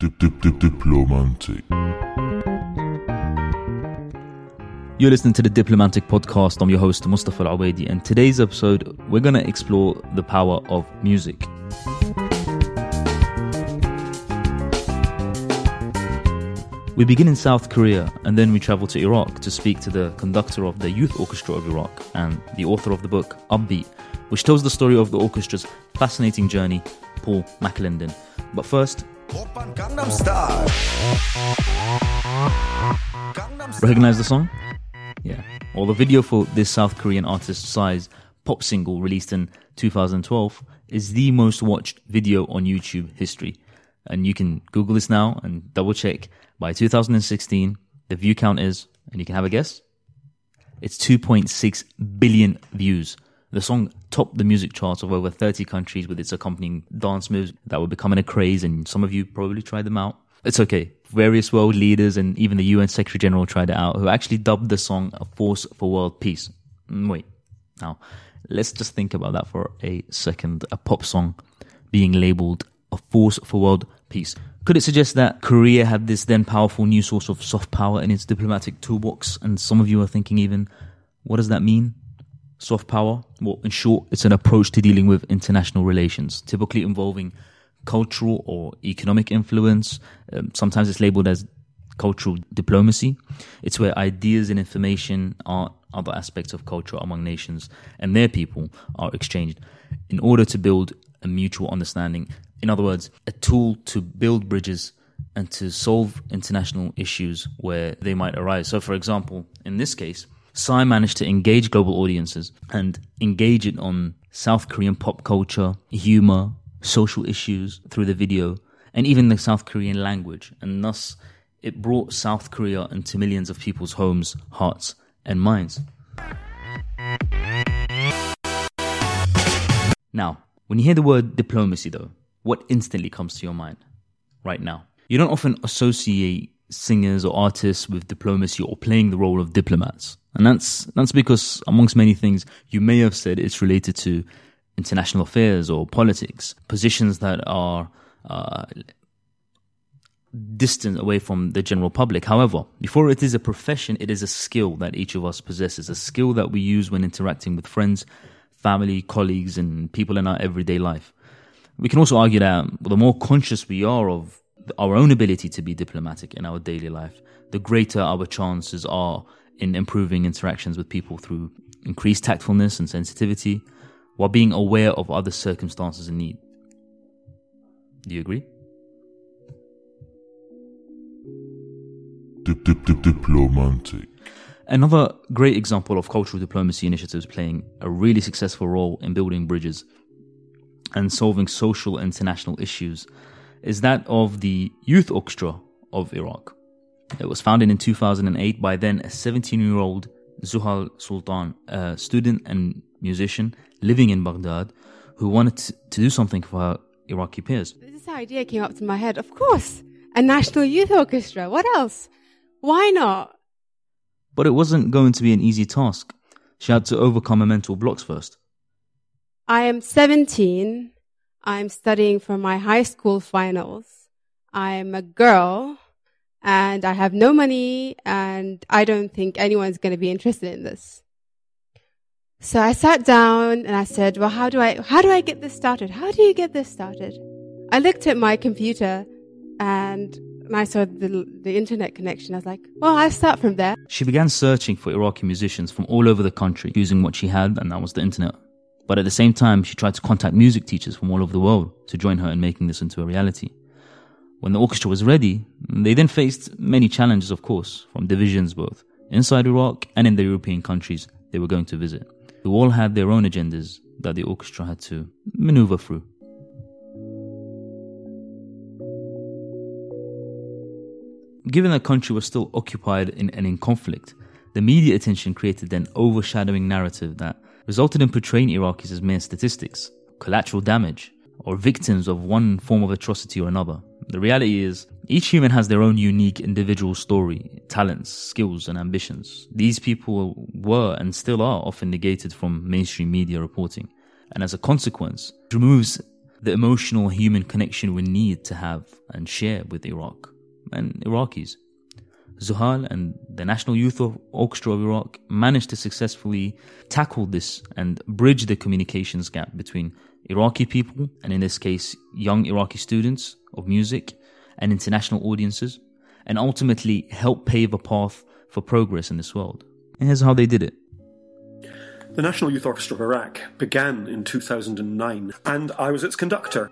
Dip, dip, dip, diplomantic. You're listening to the Diplomantic Podcast. I'm your host, Mustafa Al Awaidi, and today's episode, we're going to explore the power of music. We begin in South Korea and then we travel to Iraq to speak to the conductor of the Youth Orchestra of Iraq and the author of the book Upbeat, which tells the story of the orchestra's fascinating journey, Paul MacAlindin. But first, recognize the song? Yeah. Well, the video for this South Korean artist Psy's pop single released in 2012 is the most watched video on YouTube history. And you can Google this now and double check by 2016, the view count is, and you can have a guess, it's 2.6 billion views. The song topped the music charts of over 30 countries with its accompanying dance moves that were becoming a craze, and some of you probably tried them out. It's okay. Various world leaders and even the UN Secretary General tried it out, who actually dubbed the song a force for world peace. Mm, wait, now let's just think about that for a second. A pop song being labeled a force for world peace. Could it suggest that Korea had this then powerful new source of soft power in its diplomatic toolbox? And some of you are thinking even, what does that mean? Soft power? Well, in short, it's an approach to dealing with international relations, typically involving cultural or economic influence. Um, sometimes it's labeled as cultural diplomacy. It's where ideas and information, art, other aspects of culture among nations and their people are exchanged in order to build a mutual understanding in other words, a tool to build bridges and to solve international issues where they might arise. So, for example, in this case, Psy managed to engage global audiences and engage it on South Korean pop culture, humor, social issues through the video, and even the South Korean language. And thus, it brought South Korea into millions of people's homes, hearts, and minds. Now, when you hear the word diplomacy, though, what instantly comes to your mind right now? You don't often associate singers or artists with diplomacy or playing the role of diplomats. And that's that's because amongst many things you may have said it's related to international affairs or politics, positions that are uh, distant away from the general public. However, before it is a profession, it is a skill that each of us possesses, a skill that we use when interacting with friends, family, colleagues, and people in our everyday life. We can also argue that the more conscious we are of our own ability to be diplomatic in our daily life, the greater our chances are in improving interactions with people through increased tactfulness and sensitivity while being aware of other circumstances and need. Do you agree? Dip, dip, dip, diplomantic. Another great example of cultural diplomacy initiatives playing a really successful role in building bridges and solving social international issues is that of the Youth Orchestra of Iraq. It was founded in 2008 by then a 17 year old Zuhal Sultan, a student and musician living in Baghdad, who wanted to, do something for her Iraqi peers. This idea came up to my head. Of course, a national youth orchestra. What else? Why not? But it wasn't going to be an easy task. She had to overcome her mental blocks first. I am 17. I'm studying for my high school finals. I'm a girl and I have no money and I don't think anyone's going to be interested in this. So I sat down and I said, well, how do I, how do I get this started? How do you get this started? I looked at my computer and and I saw the, the internet connection. I was like, well, I'll start from there. She began searching for Iraqi musicians from all over the country using what she had, and that was the internet. But at the same time, she tried to contact music teachers from all over the world to join her in making this into a reality. When the orchestra was ready, they then faced many challenges, of course, from divisions both inside Iraq and in the European countries they were going to visit, who all had their own agendas that the orchestra had to maneuver through. Given the country was still occupied in, and in conflict, the media attention created an overshadowing narrative that resulted in portraying Iraqis as mere statistics, collateral damage, or victims of one form of atrocity or another. The reality is, each human has their own unique individual story, talents, skills, and ambitions. These people were and still are often negated from mainstream media reporting, and as a consequence, removes the emotional human connection we need to have and share with Iraq and Iraqis. Zuhal and the National Youth Orchestra of Iraq managed to successfully tackle this and bridge the communications gap between Iraqi people, and in this case, young Iraqi students of music and international audiences, and ultimately help pave a path for progress in this world. And here's how they did it. The National Youth Orchestra of Iraq began in 2009, and I was its conductor.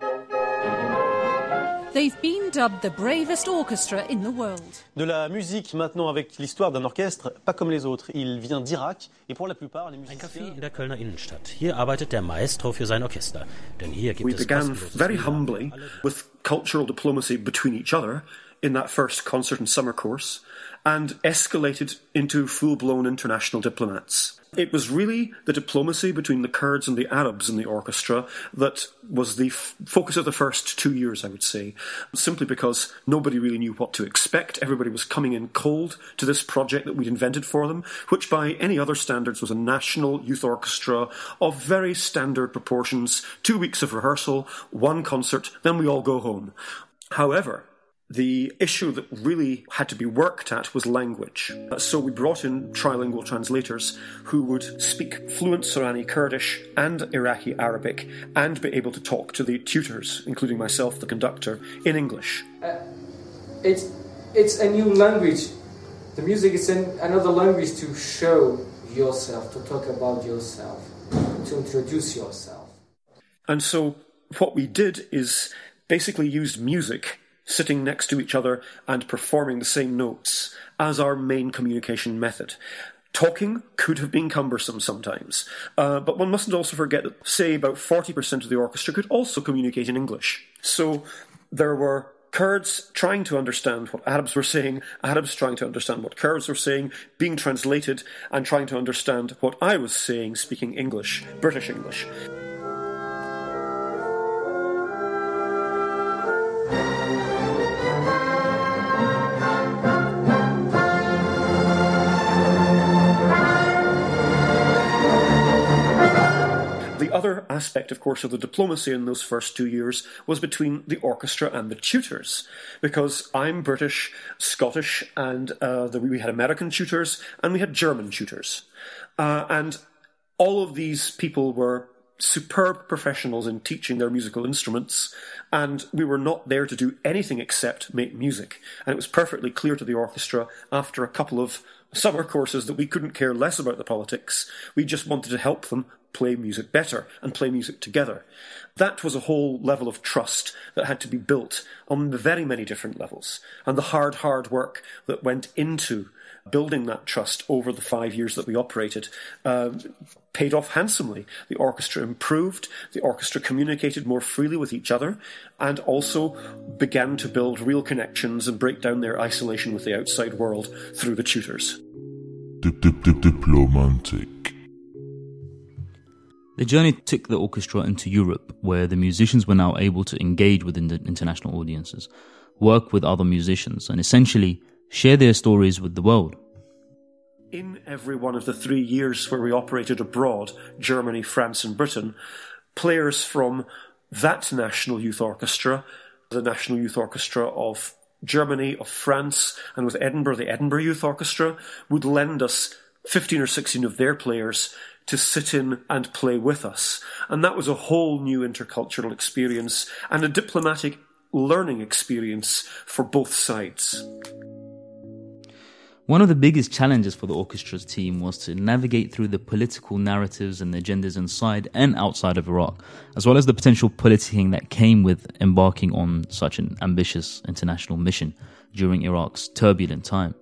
They've been dubbed the bravest orchestra in the world. De la musique maintenant avec l'histoire d'un orchestre, pas comme les autres. Il vient d'Irak et pour la plupart les musiciens... Ein Café in der Kölner Innenstadt. Hier arbeitet der Maestro für sein Orchester. Denn hier gibt We es began very humbly with cultural diplomacy between each other in that first concert and summer course and escalated into full-blown international diplomats. It was really the diplomacy between the Kurds and the Arabs in the orchestra that was the f- focus of the first two years, I would say, simply because nobody really knew what to expect. Everybody was coming in cold to this project that we'd invented for them, which by any other standards was a national youth orchestra of very standard proportions, two weeks of rehearsal, one concert, then we all go home. However, the issue that really had to be worked at was language. Uh, So we brought in trilingual translators who would speak fluent Sorani Kurdish and Iraqi Arabic and be able to talk to the tutors, including myself, the conductor, in English. it's it's a new language. The music is an, another language to show yourself, to talk about yourself, to introduce yourself. And so what we did is basically used music sitting next to each other and performing the same notes as our main communication method. Talking could have been cumbersome sometimes, uh, but one mustn't also forget that, say, about 40% of the orchestra could also communicate in English. So there were Kurds trying to understand what Arabs were saying, Arabs trying to understand what Kurds were saying, being translated, and trying to understand what I was saying speaking English, British English. The other aspect, of course, of the diplomacy in those first two years was between the orchestra and the tutors, because I'm British, Scottish, and uh, the, we had American tutors and we had German tutors, uh, and all of these people were superb professionals in teaching their musical instruments, and we were not there to do anything except make music. And it was perfectly clear to the orchestra after a couple of summer courses that we couldn't care less about the politics. We just wanted to help them play music better and play music together. That was a whole level of trust that had to be built on very many different levels. And the hard, hard work that went into building that trust over the five years that we operated um, paid off handsomely. The orchestra improved, the orchestra communicated more freely with each other, and also began to build real connections and break down their isolation with the outside world through the tutors. Dip, dip, dip, diplomantic. The journey took the orchestra into Europe, where the musicians were now able to engage with the international audiences, work with other musicians, and essentially share their stories with the world. In every one of the three years where we operated abroad Germany, France, and Britain players from that National Youth Orchestra, the National Youth Orchestra of Germany, of France, and with Edinburgh, the Edinburgh Youth Orchestra, would lend us 15 or 16 of their players to sit in and play with us. And that was a whole new intercultural experience and a diplomatic learning experience for both sides. One of the biggest challenges for the orchestra's team was to navigate through the political narratives and agendas inside and outside of Iraq, as well as the potential politicking that came with embarking on such an ambitious international mission during Iraq's turbulent time,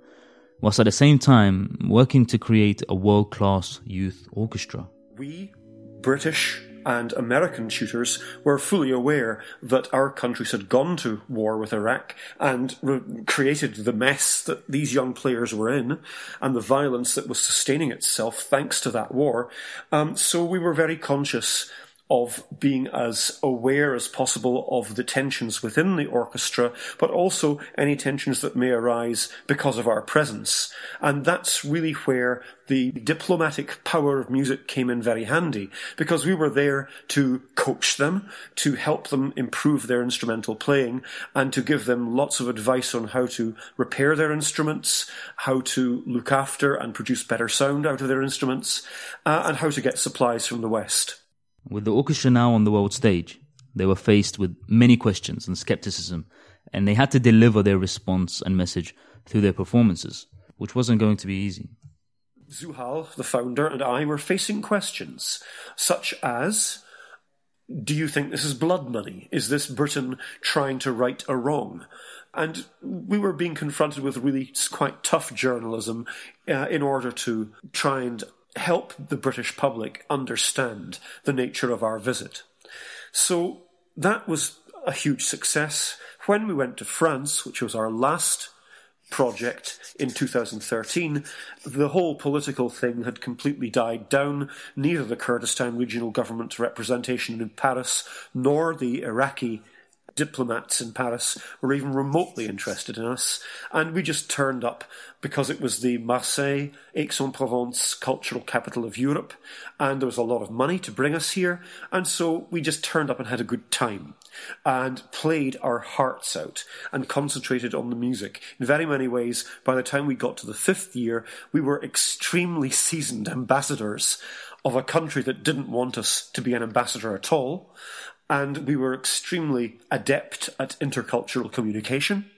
whilst at the same time working to create a world class youth orchestra. We, British and American tutors, were fully aware that our countries had gone to war with Iraq and re- created the mess that these young players were in and the violence that was sustaining itself thanks to that war. Um, so we were very conscious of being as aware as possible of the tensions within the orchestra, but also any tensions that may arise because of our presence. And that's really where the diplomatic power of music came in very handy, because we were there to coach them, to help them improve their instrumental playing, and to give them lots of advice on how to repair their instruments, how to look after and produce better sound out of their instruments, uh, and how to get supplies from the West. With the orchestra now on the world stage, they were faced with many questions and skepticism, and they had to deliver their response and message through their performances, which wasn't going to be easy. Zuhal, the founder, and I were facing questions such as Do you think this is blood money? Is this Britain trying to right a wrong? And we were being confronted with really quite tough journalism uh, in order to try and help the British public understand the nature of our visit. So that was a huge success. When we went to France, which was our last project in 2013, the whole political thing had completely died down. Neither the Kurdistan Regional Government representation in Paris nor the Iraqi diplomats in Paris were even remotely interested in us, and we just turned up because it was the Marseille, Aix-en-Provence cultural capital of Europe, and there was a lot of money to bring us here, and so we just turned up and had a good time, and played our hearts out, and concentrated on the music. In very many ways, by the time we got to the fifth year, we were extremely seasoned ambassadors of a country that didn't want us to be an ambassador at all, and we were extremely adept at intercultural communication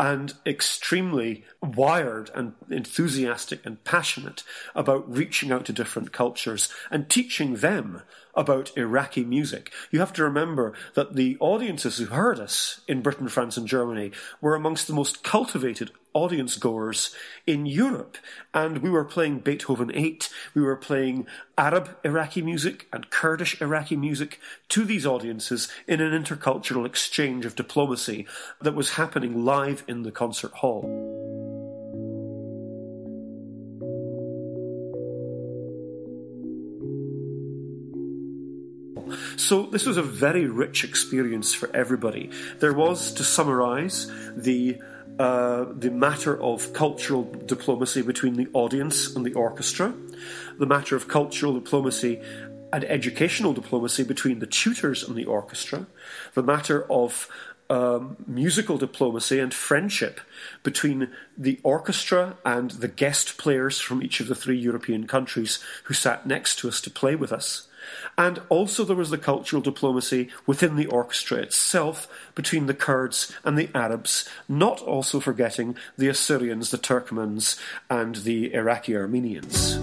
and extremely wired and enthusiastic and passionate about reaching out to different cultures and teaching them about Iraqi music. You have to remember that the audiences who heard us in Britain, France, and Germany were amongst the most cultivated audience goers in Europe. And we were playing Beethoven 8, we were playing Arab Iraqi music and Kurdish Iraqi music to these audiences in an intercultural exchange of diplomacy that was happening live in the concert hall. So this was a very rich experience for everybody. There was, to summarise, the uh, the matter of cultural diplomacy between the audience and the orchestra, the matter of cultural diplomacy and educational diplomacy between the tutors and the orchestra, the matter of um, musical diplomacy and friendship between the orchestra and the guest players from each of the three European countries who sat next to us to play with us. And also there was the cultural diplomacy within the orchestra itself between the Kurds and the Arabs, not also forgetting the Assyrians, the Turkmens, and the Iraqi Armenians.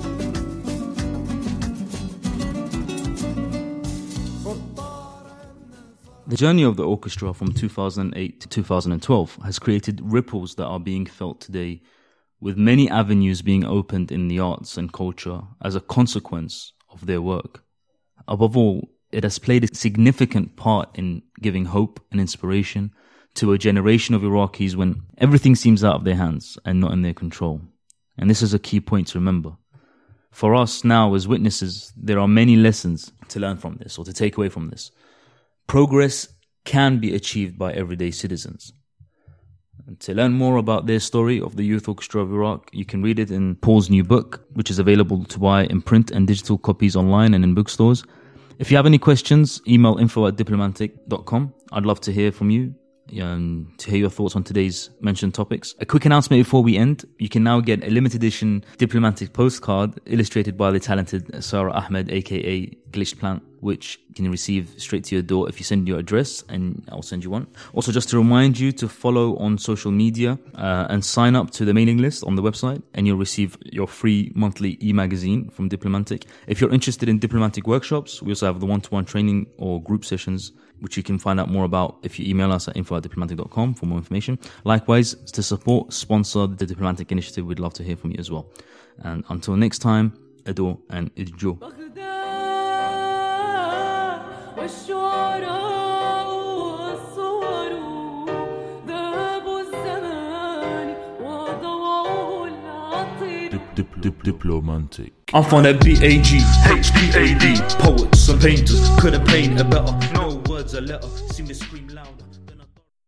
The journey of the orchestra from 2008 to 2012 has created ripples that are being felt today, with many avenues being opened in the arts and culture as a consequence of their work. Above all, it has played a significant part in giving hope and inspiration to a generation of Iraqis when everything seems out of their hands and not in their control. And this is a key point to remember. For us now, as witnesses, there are many lessons to learn from this or to take away from this. Progress can be achieved by everyday citizens. And to learn more about their story of the Youth Orchestra of Iraq, you can read it in Paul's new book, which is available to buy in print and digital copies online and in bookstores. If you have any questions, email info at diplomantic.com. I'd love to hear from you um, to hear your thoughts on today's mentioned topics. A quick announcement before we end. You can now get a limited edition diplomatic postcard illustrated by the talented Sarah Ahmed, aka Glitched Plant, which you can receive straight to your door if you send your address, and I'll send you one. Also, just to remind you to follow on social media uh, and sign up to the mailing list on the website, and you'll receive your free monthly e-magazine from Diplomantic. If you're interested in diplomatic workshops, we also have the one-to-one training or group sessions which you can find out more about if you email us at info at diplomantic.com for more information. Likewise, to support, sponsor the Diplomantic Initiative, we'd love to hear from you as well. And until next time, Edo and Idjo. Dip, dip, dip, diplomantic. I'm from that B-A-G, H-P-A-D Poets and painters couldn't paint a better No words a letter, see me scream louder